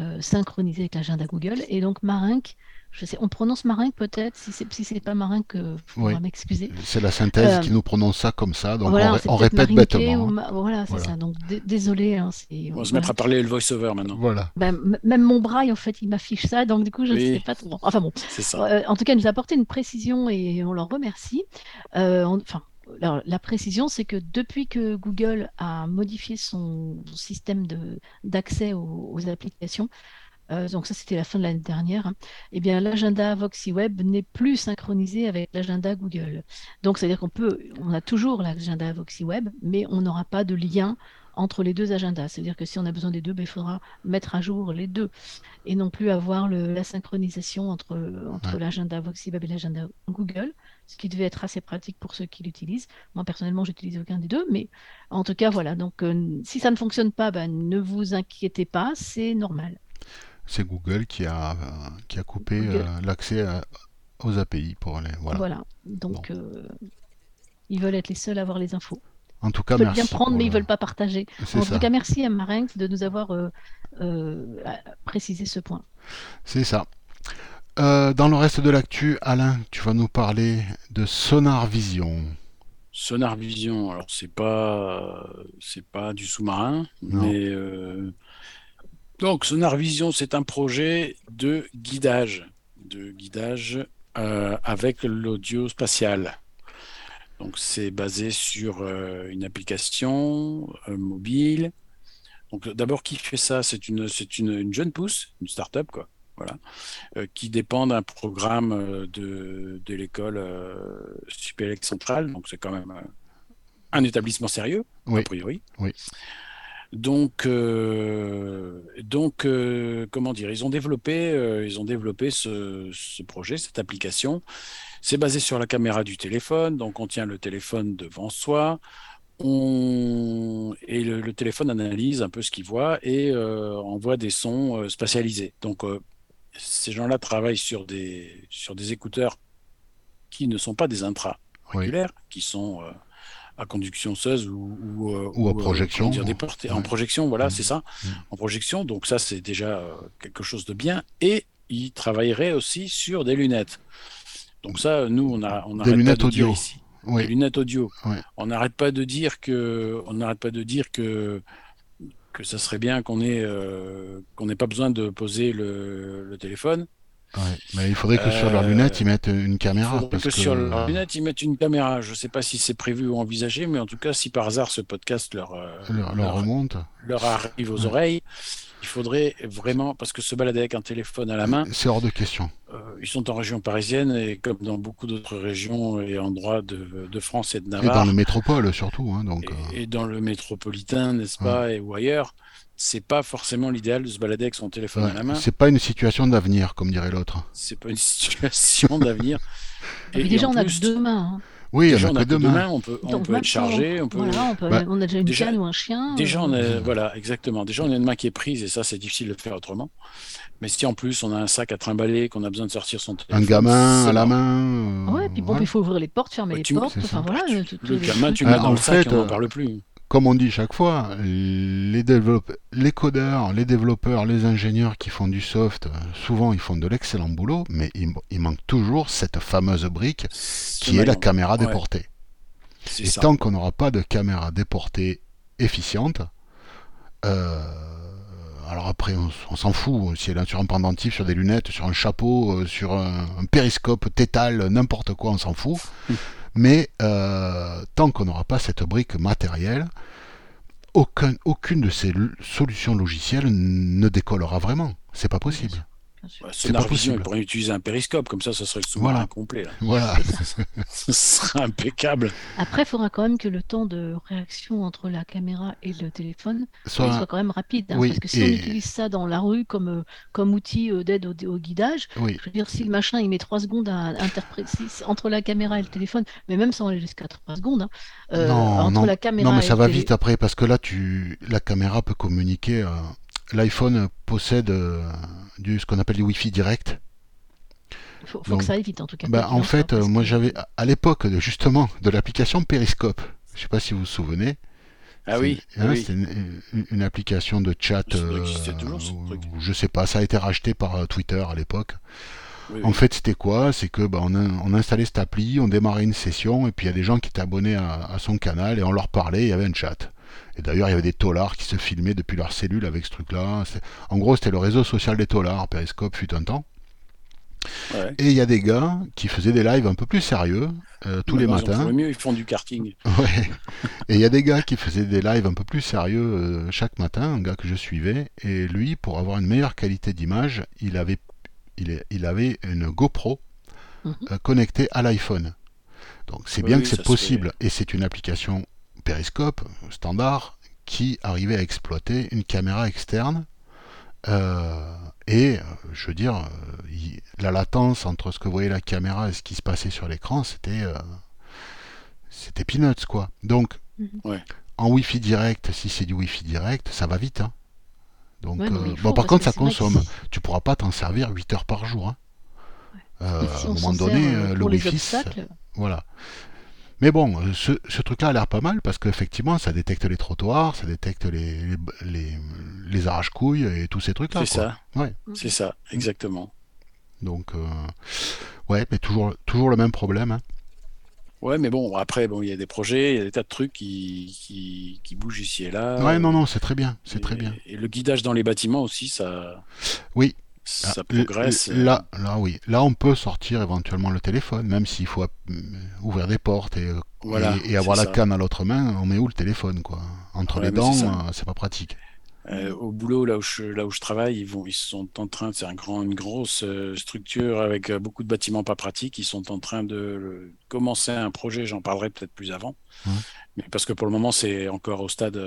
euh, synchronisé avec l'agenda Google. Et donc Marinck, je sais, on prononce Marinck peut-être. Si c'est si c'est pas euh, faudra Oui. m'excuser. C'est la synthèse Euh, qui nous prononce ça comme ça, donc voilà, on, répète bêtement. hein. Ma- Voilà, c'est Voilà. ça. Donc désolé. hein, On va se mettre à parler le voice-over maintenant. Voilà. Ben, même mon braille, en fait, il m'affiche ça, donc du coup, je ne Oui. sais pas trop. Enfin bon, C'est ça. Euh, en tout cas, il nous a apporté une précision et on leur remercie. Euh, on- Enfin, alors, la précision, c'est que depuis que Google a modifié son système de- d'accès aux, aux applications, euh, donc ça c'était la fin de l'année dernière, hein, eh bien l'agenda VoxyWeb n'est plus synchronisé avec l'agenda Google. Donc c'est-à-dire qu'on peut, on a toujours l'agenda VoxyWeb, mais on n'aura pas de lien entre les deux agendas. C'est-à-dire que si on a besoin des deux, ben, il faudra mettre à jour les deux et non plus avoir le- la synchronisation entre, entre Ouais. l'agenda VoxyWeb et l'agenda Google, ce qui devait être assez pratique pour ceux qui l'utilisent. Moi, personnellement, j'utilise aucun des deux, mais en tout cas, voilà. Donc, euh, si ça ne fonctionne pas, ben, ne vous inquiétez pas, c'est normal. C'est Google qui a, euh, qui a coupé euh, l'accès à- aux API pour les. Voilà. Voilà. Donc, euh, ils veulent être les seuls à avoir les infos. En tout cas, Ils veulent merci. bien prendre, mais ils le- veulent pas partager. En ça. tout cas, merci à Marinx de nous avoir euh, euh, précisé ce point. C'est ça. Euh, dans le reste de l'actu, Alain, tu vas nous parler de Sonar Vision. Sonar Vision, alors c'est pas c'est pas du sous-marin, mais euh, donc Sonar Vision, c'est un projet de guidage, de guidage euh, avec l'audio spatial. Donc c'est basé sur euh, une application euh, mobile. Donc d'abord qui fait ça? C'est une c'est une, une jeune pousse, une start-up quoi. Voilà, qui dépend d'un programme de, de l'école Supélec Centrale, donc c'est quand même un établissement sérieux, Oui. a priori. Oui. Donc, euh, donc euh, comment dire, ils ont développé, euh, ils ont développé ce, ce projet, cette application. C'est basé sur la caméra du téléphone, donc on tient le téléphone devant soi, on... et le, le téléphone analyse un peu ce qu'il voit et envoie des sons spatialisés. Donc, ces gens-là travaillent sur des, sur des écouteurs qui ne sont pas des intra-auriculaires, qui sont à conduction osseuse ou, ou, euh, Ou à euh, projection. dire, en projection, voilà, c'est ça, en projection. Donc ça, c'est déjà euh, quelque chose de bien. Et ils travailleraient aussi sur des lunettes. Donc ça, nous, on a, on Des pas lunettes de audio. ici. Des lunettes audio. On n'arrête pas de dire que, on n'arrête pas de dire que que ça serait bien qu'on ait euh, qu'on n'ait pas besoin de poser le, le téléphone. Ouais. Mais il faudrait que sur leurs Euh, lunettes, ils mettent une Il caméra. faudrait parce que, que sur leurs lunettes ils mettent une caméra. Je ne sais pas si c'est prévu ou envisagé, mais en tout cas, si par hasard ce podcast leur euh, leur, leur leur, remonte. leur arrive aux Ouais. oreilles, il faudrait vraiment parce que se balader avec un téléphone à la main, C'est hors de question. euh, ils sont en région parisienne et comme dans beaucoup d'autres régions et endroits de, de France et de Et dans Navarre le métropole surtout. hein, donc, euh, et, et dans le métropolitain, n'est-ce pas, et ou ailleurs, c'est pas forcément l'idéal de se balader avec son téléphone ouais, à la main. c'est pas une situation d'avenir, comme dirait l'autre. C'est pas une <laughs> situation d'avenir. Et puis et déjà, on a plus, que deux mains. hein. Oui, il y déjà, on a a que deux mains. mains, on peut, on peut être chargé, on peut. Voilà, on, peut- Bah, on a déjà une déjà- canne ou un chien. Déjà, euh, on a, voilà, exactement. Déjà, on a une main qui est prise et ça, c'est difficile de faire autrement. Mais si en plus on a un sac à trimballer, qu'on a besoin de sortir son téléphone, Un gamin à la main. euh, Ouais, puis bon, voilà. il faut ouvrir les portes, fermer Ouais, les tu- portes. Enfin voilà. Euh, Le gamin, tu Euh, le mets dans le sac et on euh, n'en parle plus. Comme on dit chaque fois, les, codeurs, les développeurs, les ingénieurs qui font du soft, souvent ils font de l'excellent boulot, mais il, il manque toujours cette fameuse brique qui est la caméra Ouais, déportée. c'est Et ça. tant qu'on n'aura pas de caméra déportée efficiente, euh, alors après on, s'en fout, si elle est sur un pendentif, sur des lunettes, sur un chapeau, euh, sur un, un périscope tétal, n'importe quoi, on s'en fout. Mais euh, tant qu'on n'aura pas cette brique matérielle, aucun- aucune de ces solutions logicielles ne décollera vraiment. C'est pas possible. Bah, Sonar pas Vision, il pourrait utiliser un périscope, comme ça, ça serait le sous-marin complet. Là. Voilà. <laughs> <laughs> Ce serait impeccable. Après, il faudra quand même que le temps de réaction entre la caméra et le téléphone soit, soit quand même rapide. Hein, parce que si on utilise ça dans la rue comme, euh, comme outil euh, d'aide au, guidage, je veux dire, si le machin il met 3 secondes à interpréter entre la caméra et le téléphone, mais même sans aller jusqu'à 3 secondes, hein, euh, non, entre non, la caméra non, mais ça va vite après, parce que là, tu... la caméra peut communiquer l'iPhone possède euh, du, ce qu'on appelle du Wi-Fi direct. Il faut, que ça aille vite en tout cas. Bah, en fait, euh, moi j'avais à l'époque justement de l'application Periscope. Je ne sais pas si vous vous souvenez. Ah oui, hein, C'était une, application de chat. Euh, je sais pas, ça a été racheté par euh, Twitter à l'époque. en fait, c'était quoi? C'est que bah, on, on, installait cette appli, on démarrait une session, et puis il y a des gens qui étaient abonnés à, à, son canal, et on leur parlait, il y avait un chat. Et d'ailleurs, il y avait des tolards qui se filmaient depuis leur cellule avec ce truc-là. En gros, c'était le réseau social des tolards, Periscope fut un temps. Et il y a des gars qui faisaient des lives un peu plus sérieux euh, tous les matins. mieux, ils font du karting. <laughs> Ouais. Et il y a des gars qui faisaient des lives un peu plus sérieux euh, chaque matin, un gars que je suivais. Et lui, pour avoir une meilleure qualité d'image, il avait, il, avait une GoPro mhm. euh, connectée à l'iPhone. Donc c'est bien que c'est possible. Et c'est une application périscope standard qui arrivait à exploiter une caméra externe. Euh, et euh, je veux dire, euh, la latence entre ce que voyait la caméra et ce qui se passait sur l'écran, c'était c'était peanuts quoi. Donc mhm. en Wi-Fi direct, si c'est du Wi-Fi direct, ça va vite. Hein. Donc bon, par contre, ça consomme. Tu pourras pas t'en servir 8 heures par jour. Hein. à un moment donné, le Wi-Fi, voilà. Mais bon, ce, ce truc-là a l'air pas mal parce qu'effectivement, ça détecte les trottoirs, ça détecte les, les, les arrache-couilles et tous ces trucs-là. C'est ça. Ouais. C'est ça, exactement. Donc, euh, ouais, mais toujours, toujours le même problème. Hein. Ouais, mais bon, après, bon, il y a des projets, il y a des tas de trucs qui, qui, qui bougent ici et là. Ouais, non, non, c'est très bien, c'est très bien. Et le guidage dans les bâtiments aussi, ça. Oui, ça ah, progresse. Là, là, oui. Là, on peut sortir éventuellement le téléphone, même s'il faut ouvrir des portes et, et, avoir la canne à l'autre main. On met où le téléphone, quoi? Entre les dents, euh, c'est pas pratique. Euh, au boulot, là où je, là où je travaille, ils, vont, ils sont en train, c'est un grand, une grosse euh, structure avec beaucoup de bâtiments pas pratiques. Ils sont en train de commencer un projet, j'en parlerai peut-être plus avant. Mais parce que pour le moment, c'est encore au stade.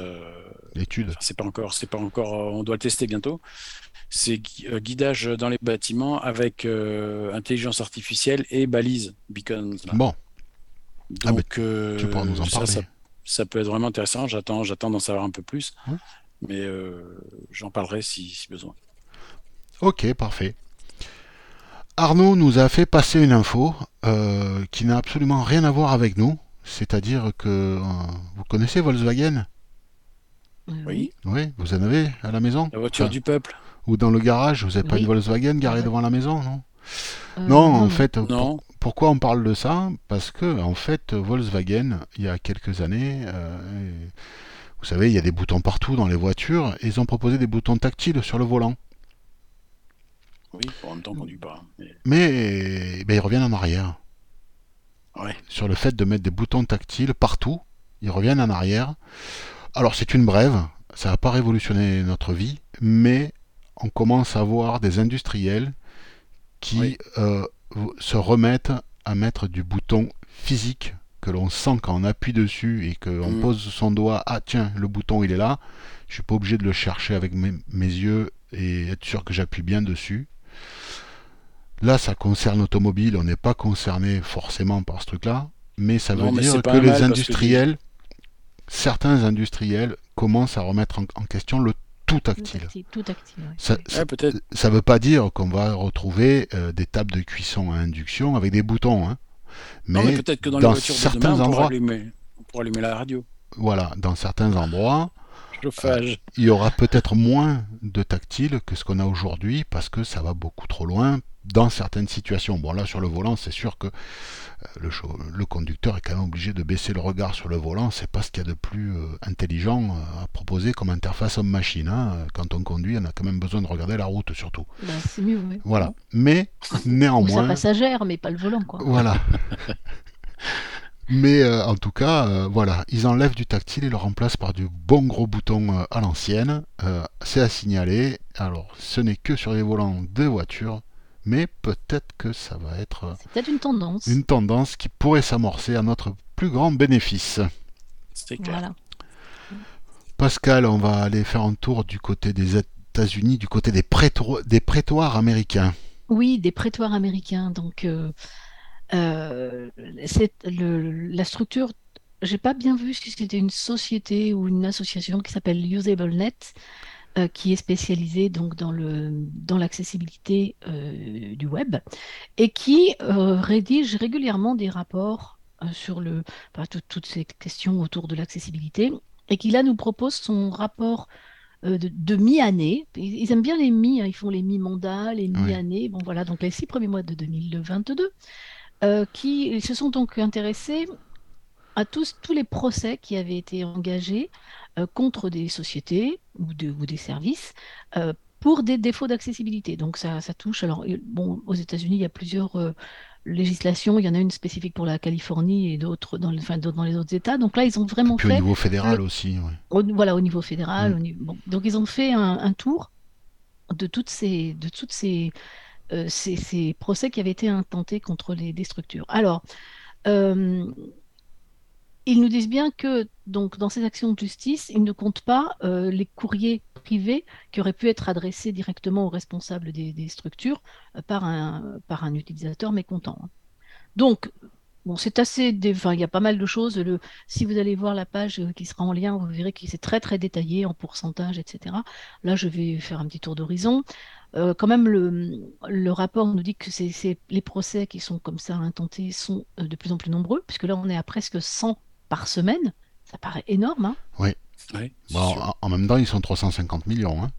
Étude. c'est pas encore, c'est pas encore, on doit le tester bientôt c'est euh, guidage dans les bâtiments avec euh, intelligence artificielle et balise beacons. Bon. Ah, Donc, euh, nous en ça, ça, peut être vraiment intéressant. J'attends, j'attends d'en savoir un peu plus, mais j'en parlerai si, besoin. Ok, parfait. Arnaud nous a fait passer une info qui n'a absolument rien à voir avec nous. C'est-à-dire que vous connaissez Volkswagen? Oui. Oui, vous en avez à la maison? La voiture du peuple. ou dans le garage, vous n'avez pas une Volkswagen garée devant la maison, non? Euh, non, en fait, pourquoi on parle de ça? Parce que, en fait, Volkswagen, il y a quelques années, euh, vous savez, il y a des boutons partout dans les voitures, et ils ont proposé des boutons tactiles sur le volant. Oui, en même temps, pas. Mais, ben, ils reviennent en arrière. Sur le fait de mettre des boutons tactiles partout, ils reviennent en arrière. Alors, c'est une brève, ça n'a pas révolutionné notre vie, mais on commence à voir des industriels qui euh, se remettent à mettre du bouton physique que l'on sent quand on appuie dessus et qu'on mm. pose son doigt, ah tiens, le bouton il est là, je suis pas obligé de le chercher avec mes, yeux et être sûr que j'appuie bien dessus. Là, ça concerne l'automobile, on n'est pas concerné forcément par ce truc-là, mais ça veut dire que les industriels, certains industriels commencent à remettre en question le tout tactile. Tout tactile, Ça ne veut pas dire qu'on va retrouver euh, des tables de cuisson à induction avec des boutons. Hein. Mais, peut-être que dans, les voitures certains de demain, endroits, on pourra, allumer, la radio. Voilà, dans certains endroits, euh, il y aura peut-être moins de tactile que ce qu'on a aujourd'hui parce que ça va beaucoup trop loin dans certaines situations. Bon, là, sur le volant, c'est sûr que euh, le, le, conducteur est quand même obligé de baisser le regard sur le volant. C'est pas ce qu'il y a de plus euh, intelligent euh, à proposer comme interface homme-machine. Hein. Quand on conduit, on a quand même besoin de regarder la route surtout. Bah, c'est mieux, oui. Voilà. Mais néanmoins. Ou sa passagère, mais pas le volant, quoi. Voilà. Mais en tout cas, voilà, ils enlèvent du tactile et le remplacent par du bon gros bouton à l'ancienne. c'est à signaler. Alors, ce n'est que sur les volants de voitures, mais peut-être que ça va être peut-être une tendance. Une tendance qui pourrait s'amorcer à notre plus grand bénéfice. C'est clair. Pascal, on va aller faire un tour du côté des États-Unis, du côté des, des prétoires américains. Oui, des prétoires américains. Donc, euh, euh, la structure, j'ai pas bien vu si c'était une société ou une association qui s'appelle UsableNet. Euh, qui est spécialisé donc dans le dans l'accessibilité euh, du web et qui euh, rédige régulièrement des rapports sur le toutes ces questions autour de l'accessibilité et qui là nous propose son rapport de, mi-année. Ils aiment bien les mi, hein, ils font les mi-mandats, les mi-années. Bon voilà, donc les six premiers mois de 2022, qui se sont donc intéressés à tous, tous les procès qui avaient été engagés euh, contre des sociétés ou, ou des services euh, pour des défauts d'accessibilité. Donc ça, ça, touche. Alors, bon, aux États-Unis, il y a plusieurs euh, législations. Il y en a une spécifique pour la Californie et d'autres dans, enfin, dans les autres États. Donc là, ils ont vraiment fait. Au niveau fédéral aussi. voilà, au niveau fédéral. Mm. donc ils ont fait un, tour de toutes ces, de toutes ces, ces, ces, procès qui avaient été intentés contre les, des structures. Alors, ils nous disent bien que donc dans ces actions de justice, ils ne comptent pas euh, les courriers privés qui auraient pu être adressés directement aux responsables des, structures euh, par, un, par un utilisateur mécontent. Donc, bon, c'est assez. Enfin, il y a pas mal de choses. Si vous allez voir la page euh, qui sera en lien, vous verrez que c'est très très détaillé en pourcentage, etc. Là, je vais faire un petit tour d'horizon. quand même, le, le, rapport nous dit que c'est les procès qui sont comme ça intentés sont de plus en plus nombreux, puisque là, on est à presque 100 par semaine, ça paraît énorme. Hein oui. en, même temps, ils sont 350 millions. Hein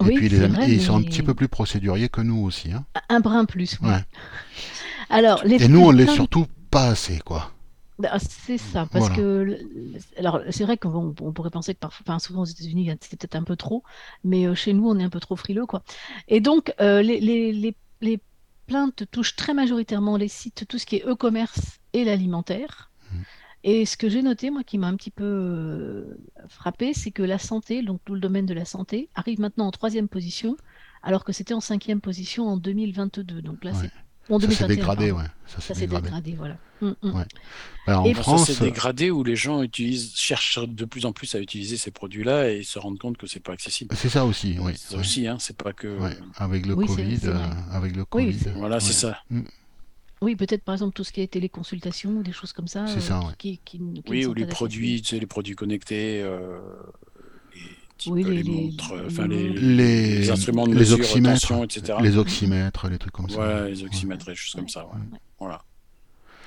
et puis ils sont un petit peu plus procéduriers que nous aussi. Hein un brin plus, oui. <laughs> Alors, les et nous, on l'est surtout pas assez, quoi. Bah, c'est ça, parce que alors c'est vrai qu'on on pourrait penser que parfois, enfin, souvent aux États-Unis, c'est peut-être un peu trop, mais euh, chez nous, on est un peu trop frileux, quoi. Et donc, euh, les, les, les, plaintes touchent très majoritairement les sites, tout ce qui est e-commerce et l'alimentaire. Et ce que j'ai noté, moi, qui m'a un petit peu euh, frappé, c'est que la santé, donc tout le domaine de la santé, arrive maintenant en troisième position, alors que c'était en cinquième position en 2022. Donc là, c'est en ça s'est dégradé, ouais. Ça s'est dégradé. voilà. Mm, en France, ça s'est dégradé où les gens utilisent, cherchent de plus en plus à utiliser ces produits-là et se rendent compte que c'est pas accessible. C'est ça aussi, oui. C'est aussi, hein, c'est pas que. Avec le Covid, euh, avec le Covid. voilà, c'est ça. Mm. Oui, peut-être par exemple tout ce qui est téléconsultation ou des choses comme ça. C'est ça, euh, qui, Oui, ou les produits, tu sais, les produits connectés, euh, les, les, montres, enfin les, instruments de les oxymètres, etc. Les oxymètres, les trucs comme ça. Ouais, les oxymètres, des choses comme ça. Voilà.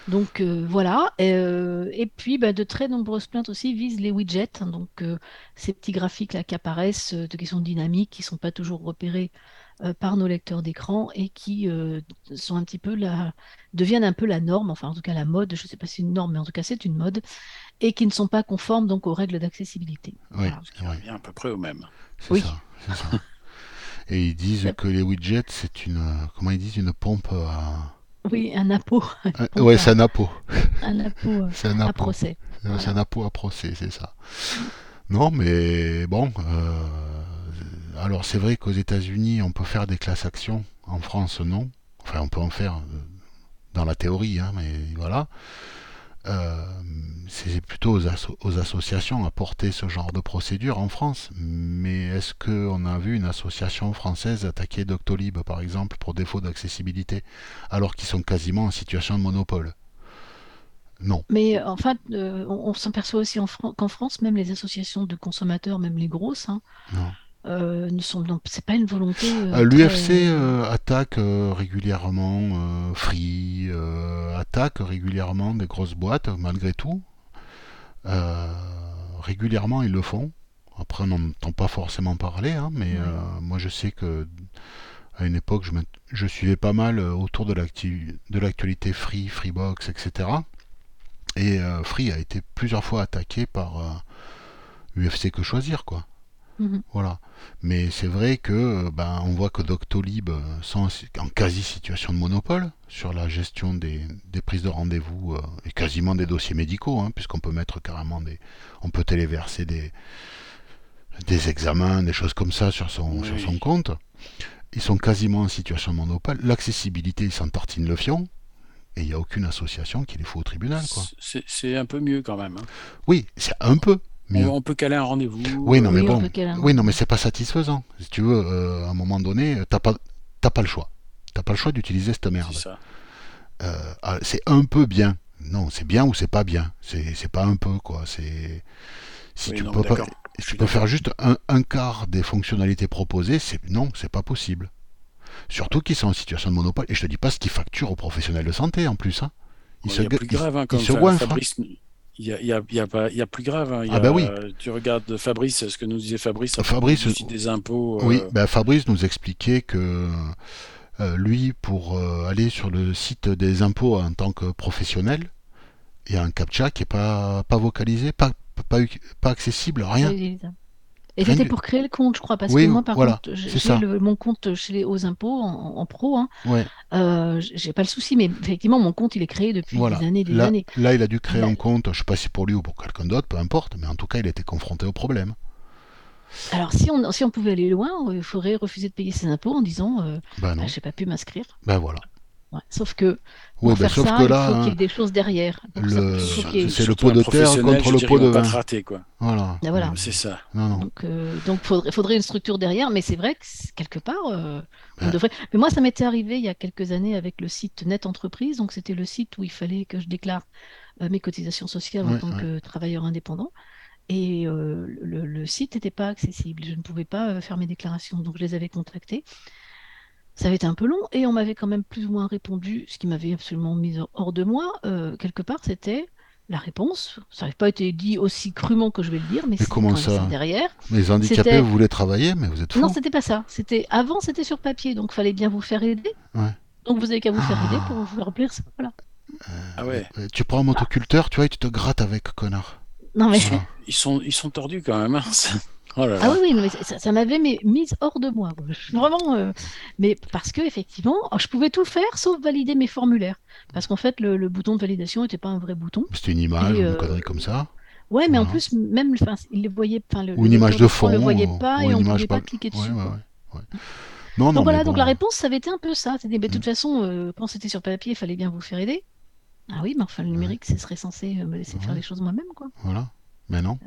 Donc euh, voilà. et puis bah, de très nombreuses plaintes aussi visent les widgets, donc ces petits graphiques là qui apparaissent, qui sont dynamiques, qui ne sont pas toujours repérés euh, par nos lecteurs d'écran et qui euh, sont un petit peu la, deviennent un peu la norme, enfin en tout cas la mode, je ne sais pas si c'est une norme, mais en tout cas c'est une mode, et qui ne sont pas conformes donc aux règles d'accessibilité. Oui, Ce qui revient à peu près au même. C'est ça, Et ils disent que les widgets, c'est une, comment ils disent, une pompe à... Oui, un appôt. <laughs> Oui, c'est un appôt. Un appôt, c'est un appôt. à procès. C'est un appôt à procès, c'est ça. Non, mais bon, euh, alors c'est vrai qu'aux États-Unis, on peut faire des classes actions. En France, non. Enfin, on peut en faire euh, dans la théorie, hein, mais voilà. Euh, c'est plutôt aux, associations à porter ce genre de procédure en France. Mais est-ce qu'on a vu une association française attaquer Doctolib, par exemple, pour défaut d'accessibilité, alors qu'ils sont quasiment en situation de monopole? Non. Mais en fait, euh, on, s'aperçoit aussi qu'en France, même les associations de consommateurs, même les grosses, hein, euh, ne sont c'est pas une volonté. Euh, euh, L'UFC attaque régulièrement Free, attaque régulièrement des grosses boîtes malgré tout. régulièrement ils le font. Après on n'entend pas forcément parler, hein, mais moi je sais que à une époque je, je suivais pas mal autour de l'actualité Free, Freebox, etc. Et Free a été plusieurs fois attaqué par UFC que choisir quoi. Mhm. Voilà. Mais c'est vrai que euh, ben, on voit que Doctolib euh, sont en quasi situation de monopole sur la gestion des, des prises de rendez-vous euh, et quasiment des dossiers médicaux, hein, puisqu'on peut mettre carrément des. On peut téléverser des, des examens, des choses comme ça sur son, Oui, sur son compte. Ils sont quasiment en situation de monopole. L'accessibilité, ils s'en tartinent le fion. Et il n'y a aucune association qui les fout au tribunal. C'est c'est un peu mieux quand même. hein. Oui, c'est un peu mieux. on peut caler un rendez-vous. Oui, non, mais Oui, on bon. Oui, non, mais c'est pas satisfaisant. Si tu veux, euh, à un moment donné, t'as pas, t'as pas le choix. T'as pas le choix d'utiliser cette c'est merde. ça. Euh, ah, c'est un peu bien. Non, c'est bien ou c'est pas bien. C'est, c'est pas un peu quoi. C'est si Oui, tu non, peux mais pas, d'accord. Je si suis tu peux faire juste un, un quart des fonctionnalités proposées, c'est non, c'est pas possible. Surtout qu'ils sont en situation de monopole. Et je te dis pas ce qu'ils facturent aux professionnels de santé en plus. Hein. Ils Il se y a plus grave, hein, ils se hein. Fabrice. Il y a, y a- y a pas- il y a plus grave. hein. Ah bah oui. Tu regardes Fabrice, ce que nous disait Fabrice. Fabrice, site des impôts. Oui, euh, ben Fabrice nous expliquait que euh, lui, pour euh, aller sur le site des impôts en tant que professionnel, il y a un captcha qui est pas, pas vocalisé, pas, pas, pas accessible, rien. Oui, Et c'était pour créer le compte, je crois, parce Oui, que moi, par voilà, contre, j'ai mon compte chez les, aux impôts en, en pro. Hein, Ouais, Euh, j'ai pas le souci, mais effectivement, mon compte, il est créé depuis voilà. des années, des Là, années. là, il a dû créer Là- un compte, je sais pas si pour lui ou pour quelqu'un d'autre, peu importe, mais en tout cas, il a été confronté au problème. Alors, si on, si on pouvait aller loin, il faudrait refuser de payer ses impôts en disant, euh, Ben non, bah, j'ai pas pu m'inscrire. ben voilà. Ouais. Sauf que Oui, pour ben faire sauf ça, que il là, faut qu'il y hein, ait des choses derrière. Le- c'est le pot de terre contre le pot de vin. rater, quoi. Voilà. Ah, voilà. C'est ça. Non, non. Donc, euh, donc faudrait, faudrait une structure derrière, mais c'est vrai que quelque part, euh, on Ouais. devrait. Mais moi, ça m'était arrivé il y a quelques années avec le site Net Entreprise. Donc, c'était le site où il fallait que je déclare euh, mes cotisations sociales en tant ouais. que travailleur indépendant. Et euh, le, le site n'était pas accessible. Je ne pouvais pas euh, faire mes déclarations. Donc, je les avais contactés. Ça avait été un peu long et on m'avait quand même plus ou moins répondu, ce qui m'avait absolument mis hors de moi. euh, quelque part, c'était la réponse. Ça n'avait pas été dit aussi crûment que je vais le dire, mais, c'est comment ça derrière. Mais les handicapés, vous voulez travailler, mais vous êtes fous. Non, c'était pas ça. C'était avant, c'était sur papier, donc fallait bien vous faire aider. Ouais. Donc vous avez qu'à vous faire aider Ah. pour vous remplir ça. Voilà. Ah ouais. Euh, Tu prends un motoculteur, tu vois, et tu te grattes avec, connard. Non mais Voilà. Ils sont, ils sont tordus quand même. hein. Oh là là. ah oui oui, mais ça, ça m'avait mise hors de moi. <laughs> Vraiment, euh, mais parce que effectivement, je pouvais tout faire sauf valider mes formulaires. Parce qu'en fait, le, le bouton de validation n'était pas un vrai bouton. C'était une image Et, ou une euh, connerie comme ça? Ouais, mais en plus, même, enfin, il le voyait, enfin, le, Ou le une image de fond. le voyait pas ou et on ne pouvait pas pas- cliquer dessus. ouais, quoi. ouais, ouais. Non, non, Donc voilà, donc bon, la réponse, ça avait été un peu ça. C'était, mais de toute façon, euh, quand c'était sur papier, il fallait bien vous faire aider. Ah oui, mais enfin, le numérique, ce serait censé me laisser faire les choses moi-même, quoi. Voilà. Mais non.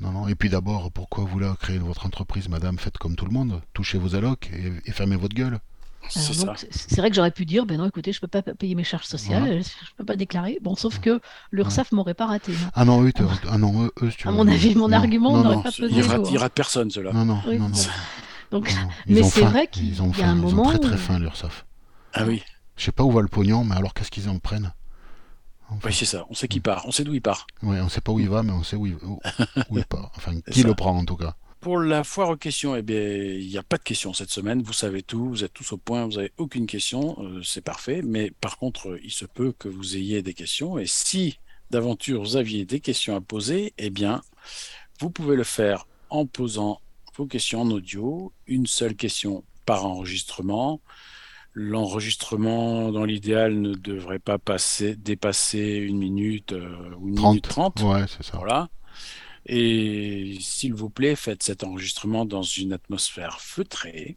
Non, non. Et puis d'abord, pourquoi vous là créer votre entreprise, madame? Faites comme tout le monde. Touchez vos allocs et, et fermez votre gueule. C'est vrai que j'aurais pu dire, ben non, écoutez, je peux pas pa- payer mes charges sociales, Voilà. je peux pas déclarer. Bon, sauf que l'URSSAF m'aurait pas raté. non. Ah non, eux, Ah. non, eux, eux, si tu À veux, mon avis, mon non, argument n'aurait pas Il pesé rate, lourd, il rate personne, ceux-là. Non, non, Oui, non, non. Donc, non, non. <laughs> Ils mais ont c'est vrai qu'il Ils ont y a faim. un Ils ont très très où- faim, l'URSSAF. Ah oui. Je sais pas où va le pognon, mais alors qu'est-ce qu'ils en prennent? Enfin, Oui, c'est ça. On sait qui part. On sait d'où il part. ouais, on sait pas où il va, mais on sait où il, où, où il part. Enfin, qui ça. le prend en tout cas. Pour la foire aux questions, eh bien, il n'y a pas de questions cette semaine. Vous savez tout, vous êtes tous au point, vous n'avez aucune question, euh, c'est parfait. Mais par contre, il se peut que vous ayez des questions. Et si d'aventure vous aviez des questions à poser, eh bien, vous pouvez le faire en posant vos questions en audio, une seule question par enregistrement. L'enregistrement, dans l'idéal, ne devrait pas passer, dépasser une minute euh, ou une 30. minute trente. Ouais, c'est ça. Voilà. Et s'il vous plaît, faites cet enregistrement dans une atmosphère feutrée.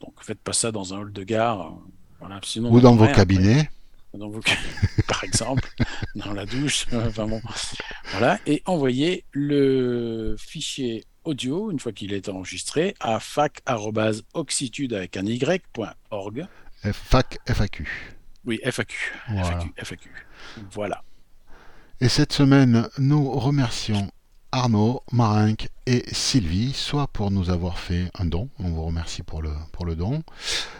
Donc, faites pas ça dans un hall de gare. Voilà, sinon Ou dans vos cabinets. Dans vos par exemple, dans la douche. <laughs> Enfin bon. Voilà. Et envoyez le fichier audio, une fois qu'il est enregistré, à fac.oxitude avec un y.org. FAQ, FAQ. Oui, FAQ. Voilà. FAQ. FAQ. Voilà. Et cette semaine, nous remercions Arnaud, Marinck et Sylvie, soit pour nous avoir fait un don, on vous remercie pour le, pour le don,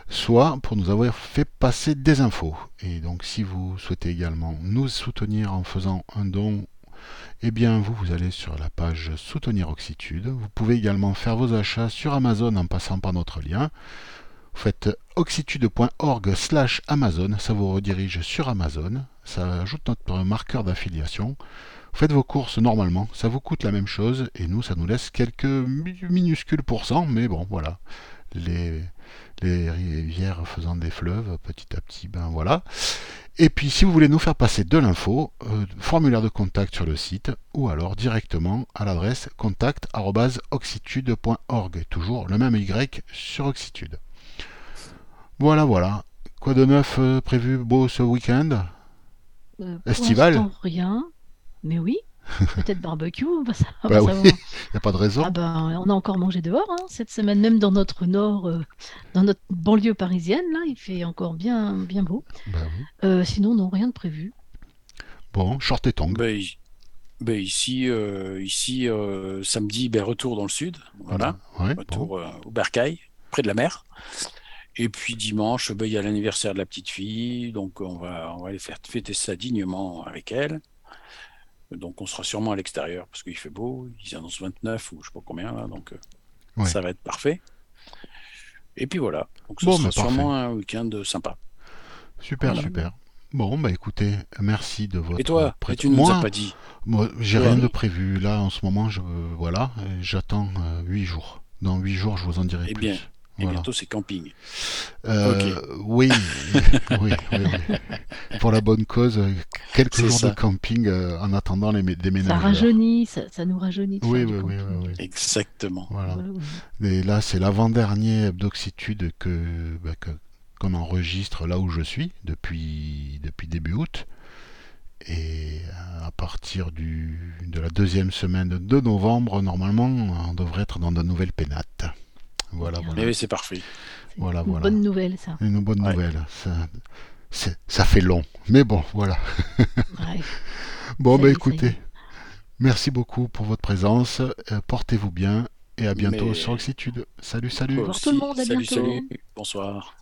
soit pour nous avoir fait passer des infos. Et donc si vous souhaitez également nous soutenir en faisant un don, eh bien vous, vous allez sur la page Soutenir Oxitude. Vous pouvez également faire vos achats sur Amazon en passant par notre lien. Vous faites oxitude.org slash Amazon, ça vous redirige sur Amazon, ça ajoute notre marqueur d'affiliation. faites vos courses normalement, ça vous coûte la même chose, et nous, ça nous laisse quelques minuscules pourcents, mais bon, voilà. Les rivières faisant des fleuves, petit à petit, ben voilà. Et puis, si vous voulez nous faire passer de l'info, euh, formulaire de contact sur le site, ou alors directement à l'adresse contact.oxitude.org. Toujours le même Y sur Oxitude. Voilà, voilà. Quoi de neuf euh, prévu beau ce week-end? Euh, Estival? rien. Mais oui, peut-être barbecue, sa- on Bah oui, il <laughs> n'y a pas de raison. Ah ben, on a encore mangé dehors hein, cette semaine, même dans notre nord, euh, dans notre banlieue parisienne, là, il fait encore bien, bien beau. Bah oui. Euh, sinon, non, rien de prévu. Bon, short et tongs. Ben, i- ben, ici, euh, ici euh, samedi, ben, retour dans le sud. Voilà. Ouais, bon. retour euh, au Bercail, près de la mer. Et puis dimanche, ben, il y a l'anniversaire de la petite fille, donc on va, on va aller faire fêter ça dignement avec elle. Donc on sera sûrement à l'extérieur parce qu'il fait beau, ils annoncent 29 ou je sais pas combien là, donc euh, Ouais. ça va être parfait. Et puis voilà, donc ce Bon, sera parfait. sûrement un week-end sympa. Super, Voilà. super. Bon, bah écoutez, merci de votre Et toi, prêt- et tu nous Moi, as pas dit moi, j'ai Ouais. rien de prévu. Là, en ce moment, je voilà, j'attends euh, huit jours. Dans huit jours, je vous en dirai Eh plus. bien, Et Voilà. bientôt c'est camping. Euh, <laughs> oui, oui, oui, oui. Pour la bonne cause, quelques jours ça. de camping euh, en attendant les mé- Ça déménagements. rajeunit, ça, ça nous rajeunit. Oui, oui, oui, oui, oui. Exactement. Voilà. Voilà, oui. Et là, c'est l'avant-dernier d'Oxitude que, bah, que- qu'on enregistre là où je suis depuis, depuis début août. Et euh, à partir du, de la deuxième semaine de novembre, normalement, on devrait être dans de nouvelles pénates. Voilà. Mais oui, c'est parfait. Voilà, une voilà. bonne nouvelle, ça. Une bonne Ouais. nouvelle. Ça, ça fait long. Mais bon, voilà. Ouais. <laughs> Bon, bah écoutez, merci beaucoup pour votre présence. Euh, Portez-vous bien et à bientôt Mais- sur Oxitude. Salut, salut. Revoir tout le monde, à salut, bientôt. salut. Bonsoir.